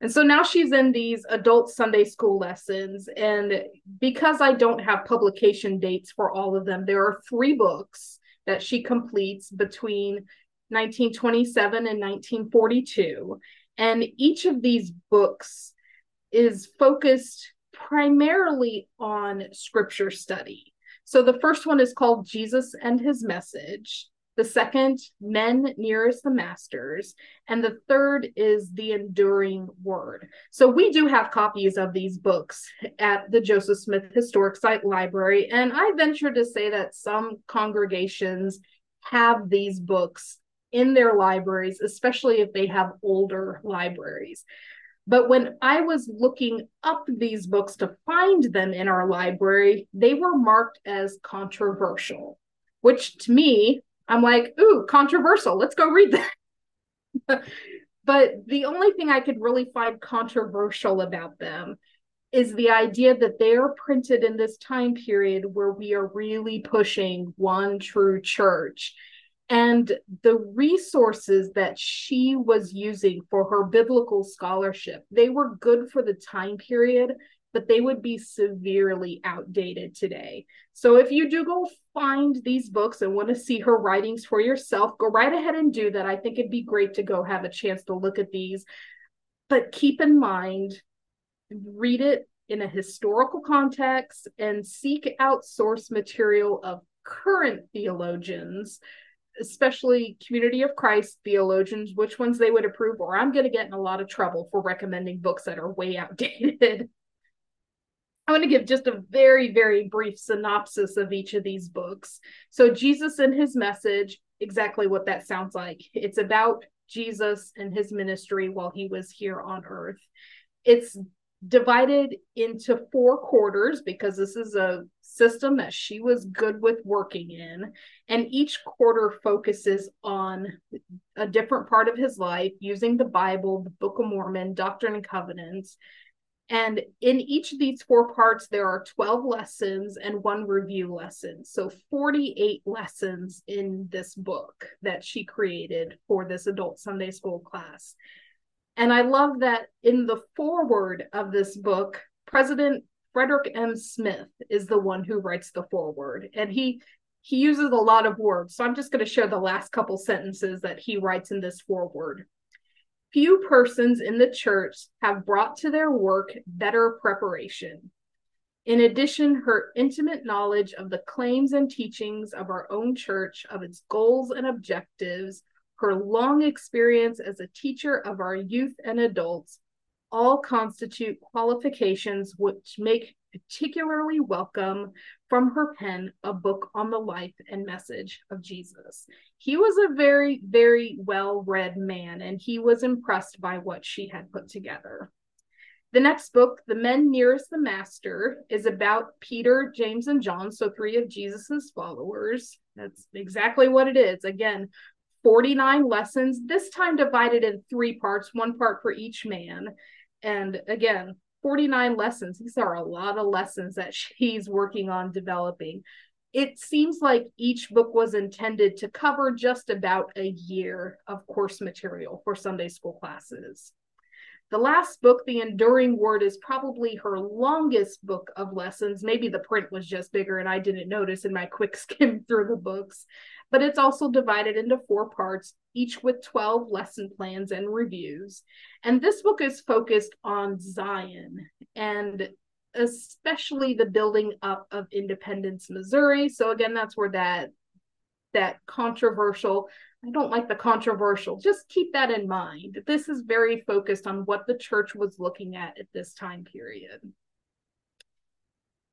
and so now she's in these adult Sunday school lessons. And because I don't have publication dates for all of them, there are three books that she completes between 1927 and 1942. And each of these books is focused primarily on scripture study. So the first one is called Jesus and His Message. The second, Men Nearest the Masters. And the third is The Enduring Word. So we do have copies of these books at the Joseph Smith Historic Site Library. And I venture to say that some congregations have these books in their libraries, especially if they have older libraries. But when I was looking up these books to find them in our library, they were marked as controversial, which to me I'm like, ooh, controversial. Let's go read that. [LAUGHS] but the only thing I could really find controversial about them is the idea that they are printed in this time period where we are really pushing one true church. And the resources that she was using for her biblical scholarship, they were good for the time period, but they would be severely outdated today. So if you do go find these books and want to see her writings for yourself, go right ahead and do that. I think it'd be great to go have a chance to look at these. But keep in mind, read it in a historical context and seek out source material of current theologians especially community of christ theologians which ones they would approve or i'm going to get in a lot of trouble for recommending books that are way outdated [LAUGHS] I want to give just a very, very brief synopsis of each of these books. So, Jesus and his message, exactly what that sounds like. It's about Jesus and his ministry while he was here on earth. It's divided into four quarters because this is a system that she was good with working in. And each quarter focuses on a different part of his life using the Bible, the Book of Mormon, Doctrine and Covenants and in each of these four parts, there are 12 lessons and one review lesson. So 48 lessons in this book that she created for this adult Sunday school class. And I love that in the foreword of this book, President Frederick M. Smith is the one who writes the foreword. And he he uses a lot of words. So I'm just going to share the last couple sentences that he writes in this foreword. Few persons in the church have brought to their work better preparation. In addition, her intimate knowledge of the claims and teachings of our own church, of its goals and objectives, her long experience as a teacher of our youth and adults, all constitute qualifications which make particularly welcome from her pen a book on the life and message of Jesus. He was a very, very well read man, and he was impressed by what she had put together. The next book, The Men Nearest the Master, is about Peter, James, and John, so three of Jesus's followers. That's exactly what it is. Again, 49 lessons, this time divided in three parts, one part for each man. And again, 49 lessons. These are a lot of lessons that [LAUGHS] she's working on developing. it seems like each book was intended to cover just about a year of course material for Sunday school classes. The last book, The Enduring Word, is probably her longest book of lessons. Maybe the print was just bigger and I didn't notice in my quick [LAUGHS] skim through the books. But it's also divided into four parts, each with 12 lesson plans and reviews. And this book is focused on Zion and especially the building up of Independence, Missouri. So again, that's where that that controversial I don't like the controversial. Just keep that in mind. This is very focused on what the church was looking at at this time period.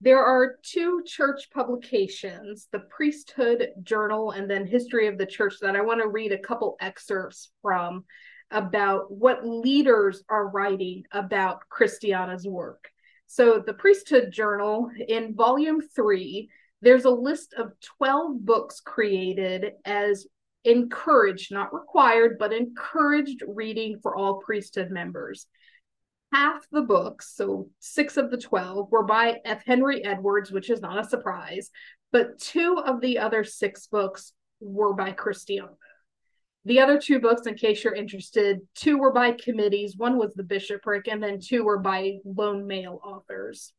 There are two church publications, the Priesthood Journal and then History of the Church, that I want to read a couple excerpts from about what leaders are writing about Christiana's work. So, the Priesthood Journal in volume three, there's a list of 12 books created as encouraged, not required, but encouraged reading for all priesthood members. Half the books, so six of the 12, were by F. Henry Edwards, which is not a surprise, but two of the other six books were by Christiana. The other two books, in case you're interested, two were by committees. One was the bishopric, and then two were by lone male authors.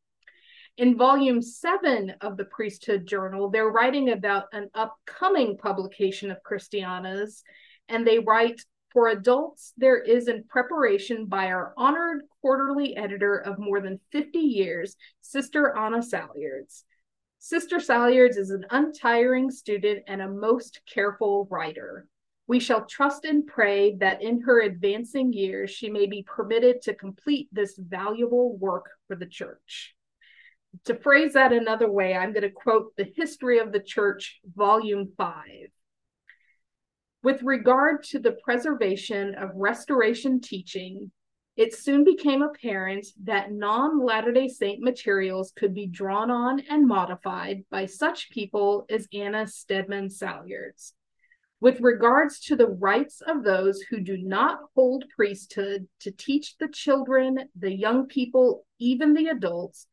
In volume seven of the Priesthood Journal, they're writing about an upcoming publication of Christiana's, and they write for adults, there is in preparation by our honored quarterly editor of more than 50 years, Sister Anna Salyards. Sister Salyards is an untiring student and a most careful writer. We shall trust and pray that in her advancing years she may be permitted to complete this valuable work for the church to phrase that another way, I'm going to quote the History of the Church, Volume 5. With regard to the preservation of restoration teaching, it soon became apparent that non Latter day Saint materials could be drawn on and modified by such people as Anna Steadman Salyards. With regards to the rights of those who do not hold priesthood to teach the children, the young people, even the adults,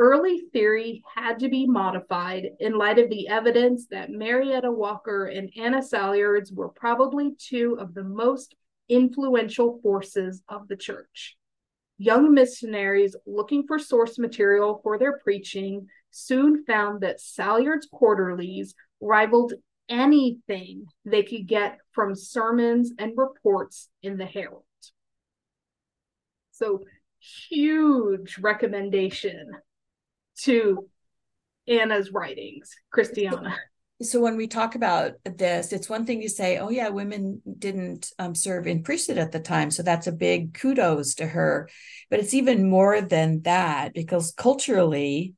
early theory had to be modified in light of the evidence that Marietta Walker and Anna Salyards were probably two of the most influential forces of the church. Young missionaries looking for source material for their preaching soon found that Salyards quarterlies rivaled anything they could get from sermons and reports in the Herald. So, huge recommendation to Anna's writings, Christiana. So when we talk about this, it's one thing to say, "Oh yeah, women didn't um, serve in priesthood at the time," so that's a big kudos to her. But it's even more than that because culturally,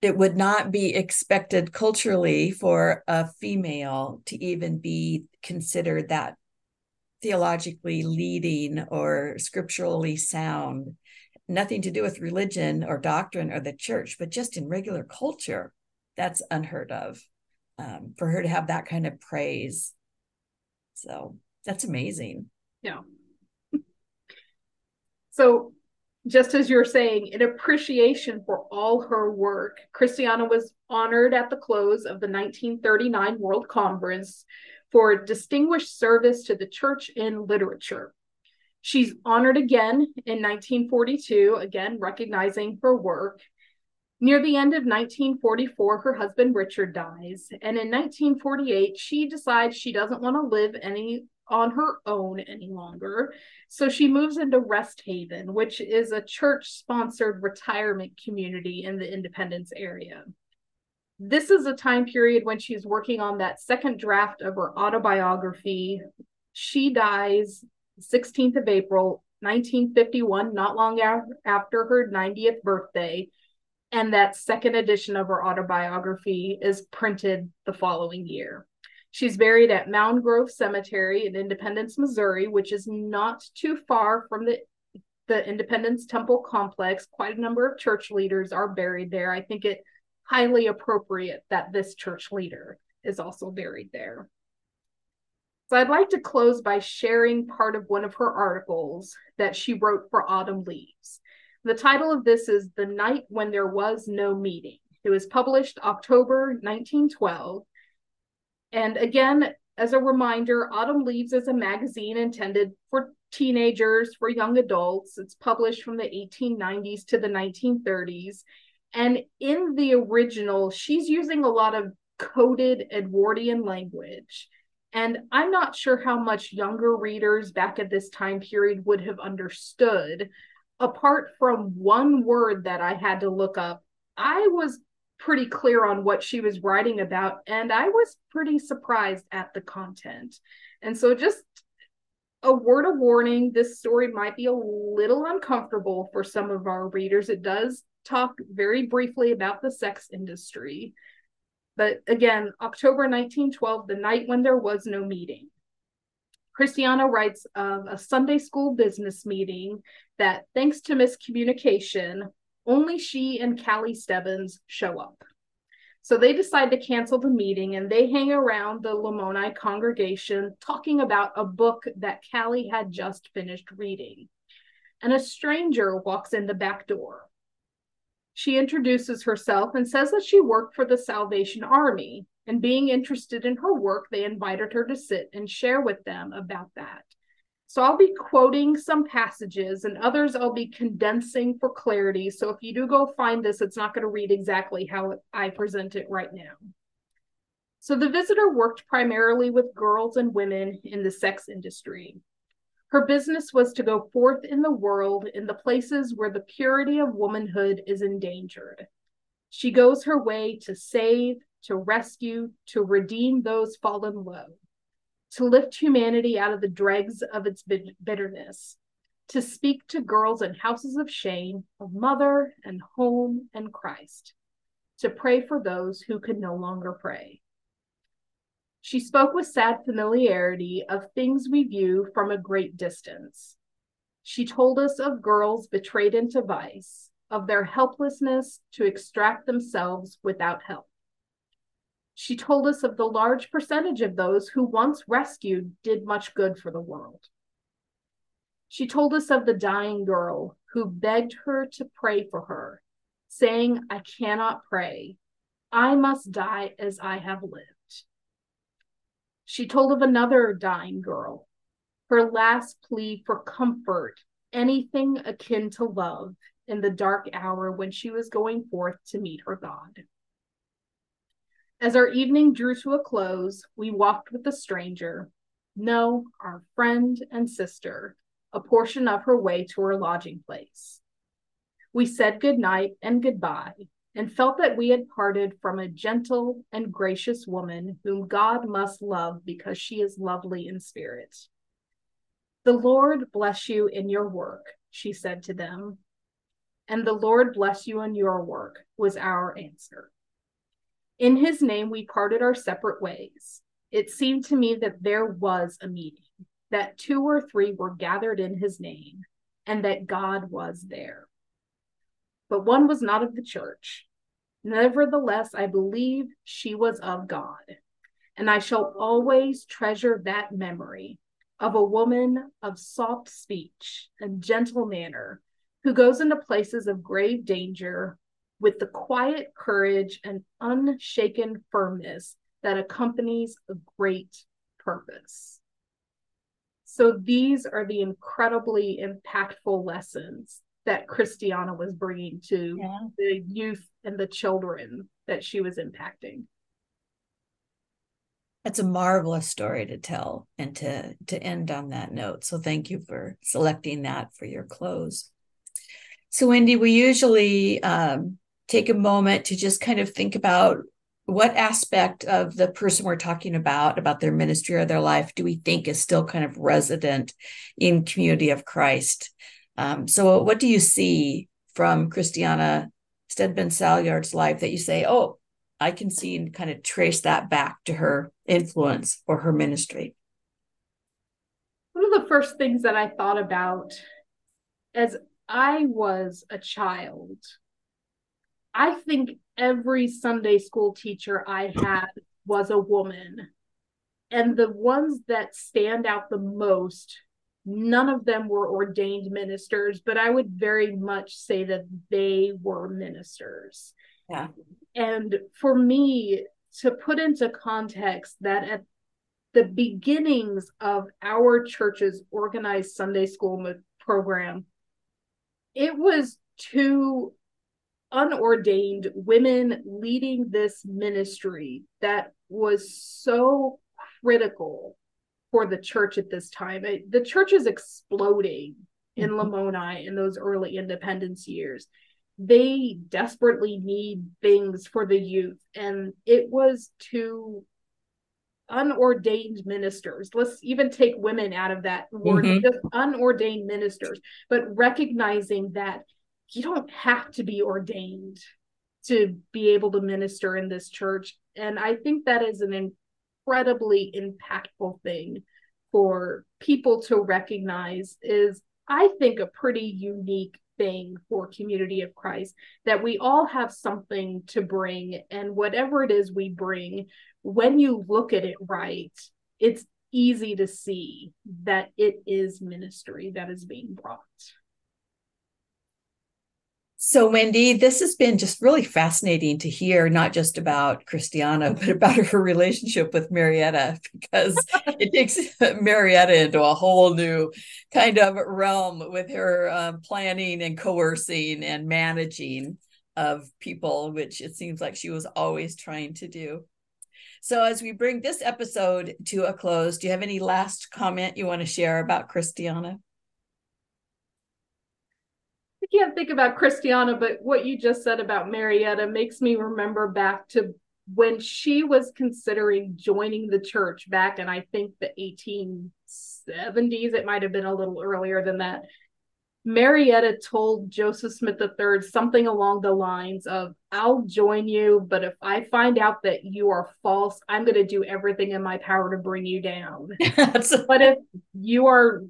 it would not be expected culturally for a female to even be considered that theologically leading or scripturally sound nothing to do with religion or doctrine or the church, but just in regular culture, that's unheard of um, for her to have that kind of praise. So that's amazing. Yeah. [LAUGHS] so, just as you're saying, in appreciation for all her work, Christiana was honored at the close of the 1939 World Conference for distinguished service to the church in literature. She's honored again in 1942, again recognizing her work. Near the end of 1944, her husband Richard dies, and in 1948, she decides she doesn't want to live any on her own any longer. So she moves into Rest Haven, which is a church sponsored retirement community in the Independence area. This is a time period when she's working on that second draft of her autobiography. She dies 16th of April, 1951, not long after her 90th birthday. And that second edition of her autobiography is printed the following year. She's buried at Mound Grove Cemetery in Independence, Missouri, which is not too far from the, the Independence Temple complex. Quite a number of church leaders are buried there. I think it highly appropriate that this church leader is also buried there. So I'd like to close by sharing part of one of her articles that she wrote for Autumn Leaves. The title of this is The Night When There Was No Meeting. It was published October 1912. And again, as a reminder, Autumn Leaves is a magazine intended for teenagers, for young adults. It's published from the 1890s to the 1930s. And in the original, she's using a lot of coded Edwardian language. And I'm not sure how much younger readers back at this time period would have understood. Apart from one word that I had to look up, I was pretty clear on what she was writing about, and I was pretty surprised at the content. And so, just a word of warning this story might be a little uncomfortable for some of our readers. It does talk very briefly about the sex industry. But again, October 1912, the night when there was no meeting. Christiana writes of a Sunday school business meeting that, thanks to miscommunication, only she and Callie Stebbins show up. So they decide to cancel the meeting and they hang around the Lamoni congregation talking about a book that Callie had just finished reading. And a stranger walks in the back door. She introduces herself and says that she worked for the Salvation Army. And being interested in her work, they invited her to sit and share with them about that. So I'll be quoting some passages and others I'll be condensing for clarity. So if you do go find this, it's not going to read exactly how I present it right now. So the visitor worked primarily with girls and women in the sex industry. Her business was to go forth in the world in the places where the purity of womanhood is endangered. She goes her way to save, to rescue, to redeem those fallen low, to lift humanity out of the dregs of its bitterness, to speak to girls in houses of shame, of mother and home and Christ, to pray for those who could no longer pray. She spoke with sad familiarity of things we view from a great distance. She told us of girls betrayed into vice, of their helplessness to extract themselves without help. She told us of the large percentage of those who, once rescued, did much good for the world. She told us of the dying girl who begged her to pray for her, saying, I cannot pray. I must die as I have lived. She told of another dying girl, her last plea for comfort, anything akin to love in the dark hour when she was going forth to meet her God. As our evening drew to a close, we walked with the stranger, no, our friend and sister, a portion of her way to her lodging place. We said good night and goodbye, and felt that we had parted from a gentle and gracious woman whom God must love because she is lovely in spirit. The Lord bless you in your work, she said to them. And the Lord bless you in your work, was our answer. In his name, we parted our separate ways. It seemed to me that there was a meeting, that two or three were gathered in his name, and that God was there but one was not of the church. Nevertheless, I believe she was of God, and I shall always treasure that memory of a woman of soft speech and gentle manner who goes into places of grave danger with the quiet courage and unshaken firmness that accompanies a great purpose. So, these are the incredibly impactful lessons that Christiana was bringing to yeah. the youth and the children that she was impacting. That's a marvelous story to tell and to to end on that note. So thank you for selecting that for your close. So Wendy, we usually um, take a moment to just kind of think about what aspect of the person we're talking about about their ministry or their life do we think is still kind of resident in community of christ um, so, what do you see from Christiana Steadman Salyards' life that you say, oh, I can see and kind of trace that back to her influence or her ministry? One of the first things that I thought about as I was a child, I think every Sunday school teacher I had was a woman. And the ones that stand out the most None of them were ordained ministers, but I would very much say that they were ministers. Yeah. And for me to put into context that at the beginnings of our church's organized Sunday school program, it was two unordained women leading this ministry that was so critical for the church at this time. It, the church is exploding in mm-hmm. Lamoni in those early independence years. They desperately need things for the youth, and it was to unordained ministers. Let's even take women out of that word, mm-hmm. just unordained ministers, but recognizing that you don't have to be ordained to be able to minister in this church. And I think that is an incredibly impactful thing for people to recognize is I think a pretty unique thing for community of Christ that we all have something to bring and whatever it is we bring when you look at it right it's easy to see that it is ministry that is being brought so, Wendy, this has been just really fascinating to hear, not just about Christiana, [LAUGHS] but about her relationship with Marietta, because [LAUGHS] it takes [LAUGHS] Marietta into a whole new kind of realm with her um, planning and coercing and managing of people, which it seems like she was always trying to do. So, as we bring this episode to a close, do you have any last comment you want to share about Christiana? I can't think about Christiana, but what you just said about Marietta makes me remember back to when she was considering joining the church back in, I think, the 1870s. It might have been a little earlier than that. Marietta told Joseph Smith III something along the lines of, I'll join you, but if I find out that you are false, I'm going to do everything in my power to bring you down. [LAUGHS] but if you are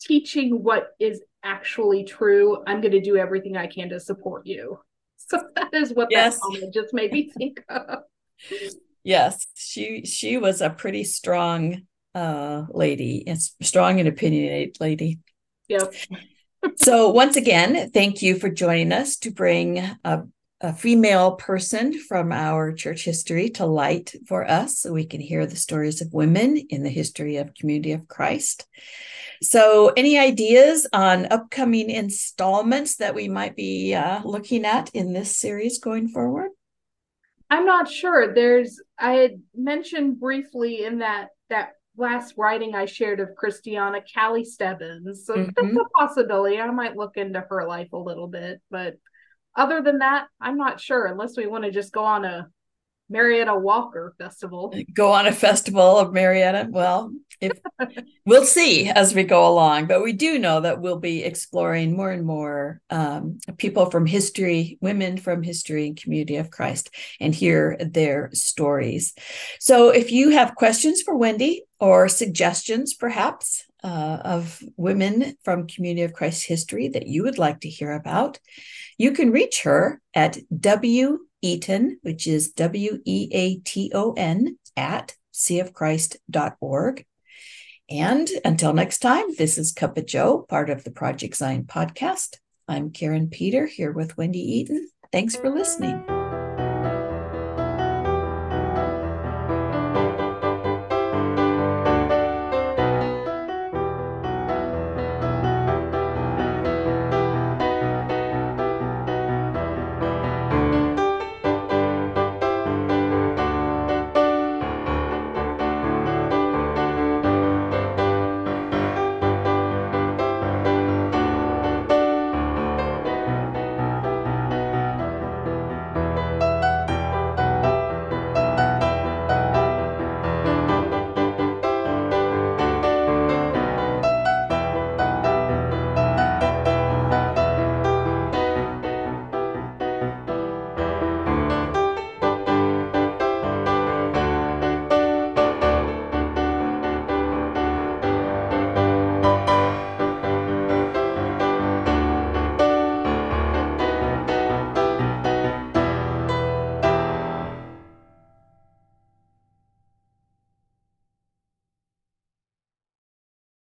teaching what is actually true, I'm going to do everything I can to support you. [LAUGHS] So that is what yes. that comment just made me think of. Yes, she she was a pretty strong uh lady. Strong and opinionated lady. Yep. so once again, thank you for joining us to bring a, a female person from our church history to light for us so we can hear the stories of women in the history of community of Christ. So, any ideas on upcoming installments that we might be uh, looking at in this series going forward? I'm not sure. There's I had mentioned briefly in that that last writing I shared of Christiana Callie Stebbins. So mm-hmm. that's a possibility. I might look into her life a little bit, but other than that, I'm not sure unless we want to just go on a Marietta Walker Festival. Go on a festival of Marietta. Well, if [LAUGHS] we'll see as we go along, but we do know that we'll be exploring more and more um, people from history, women from history and community of Christ, and hear their stories. So, if you have questions for Wendy or suggestions, perhaps uh, of women from community of Christ history that you would like to hear about, you can reach her at w Eaton, which is W E A T O N, at cofchrist.org. And until next time, this is Cuppa Joe, part of the Project Zion podcast. I'm Karin Peter here with Wendy Eaton. Thanks for listening.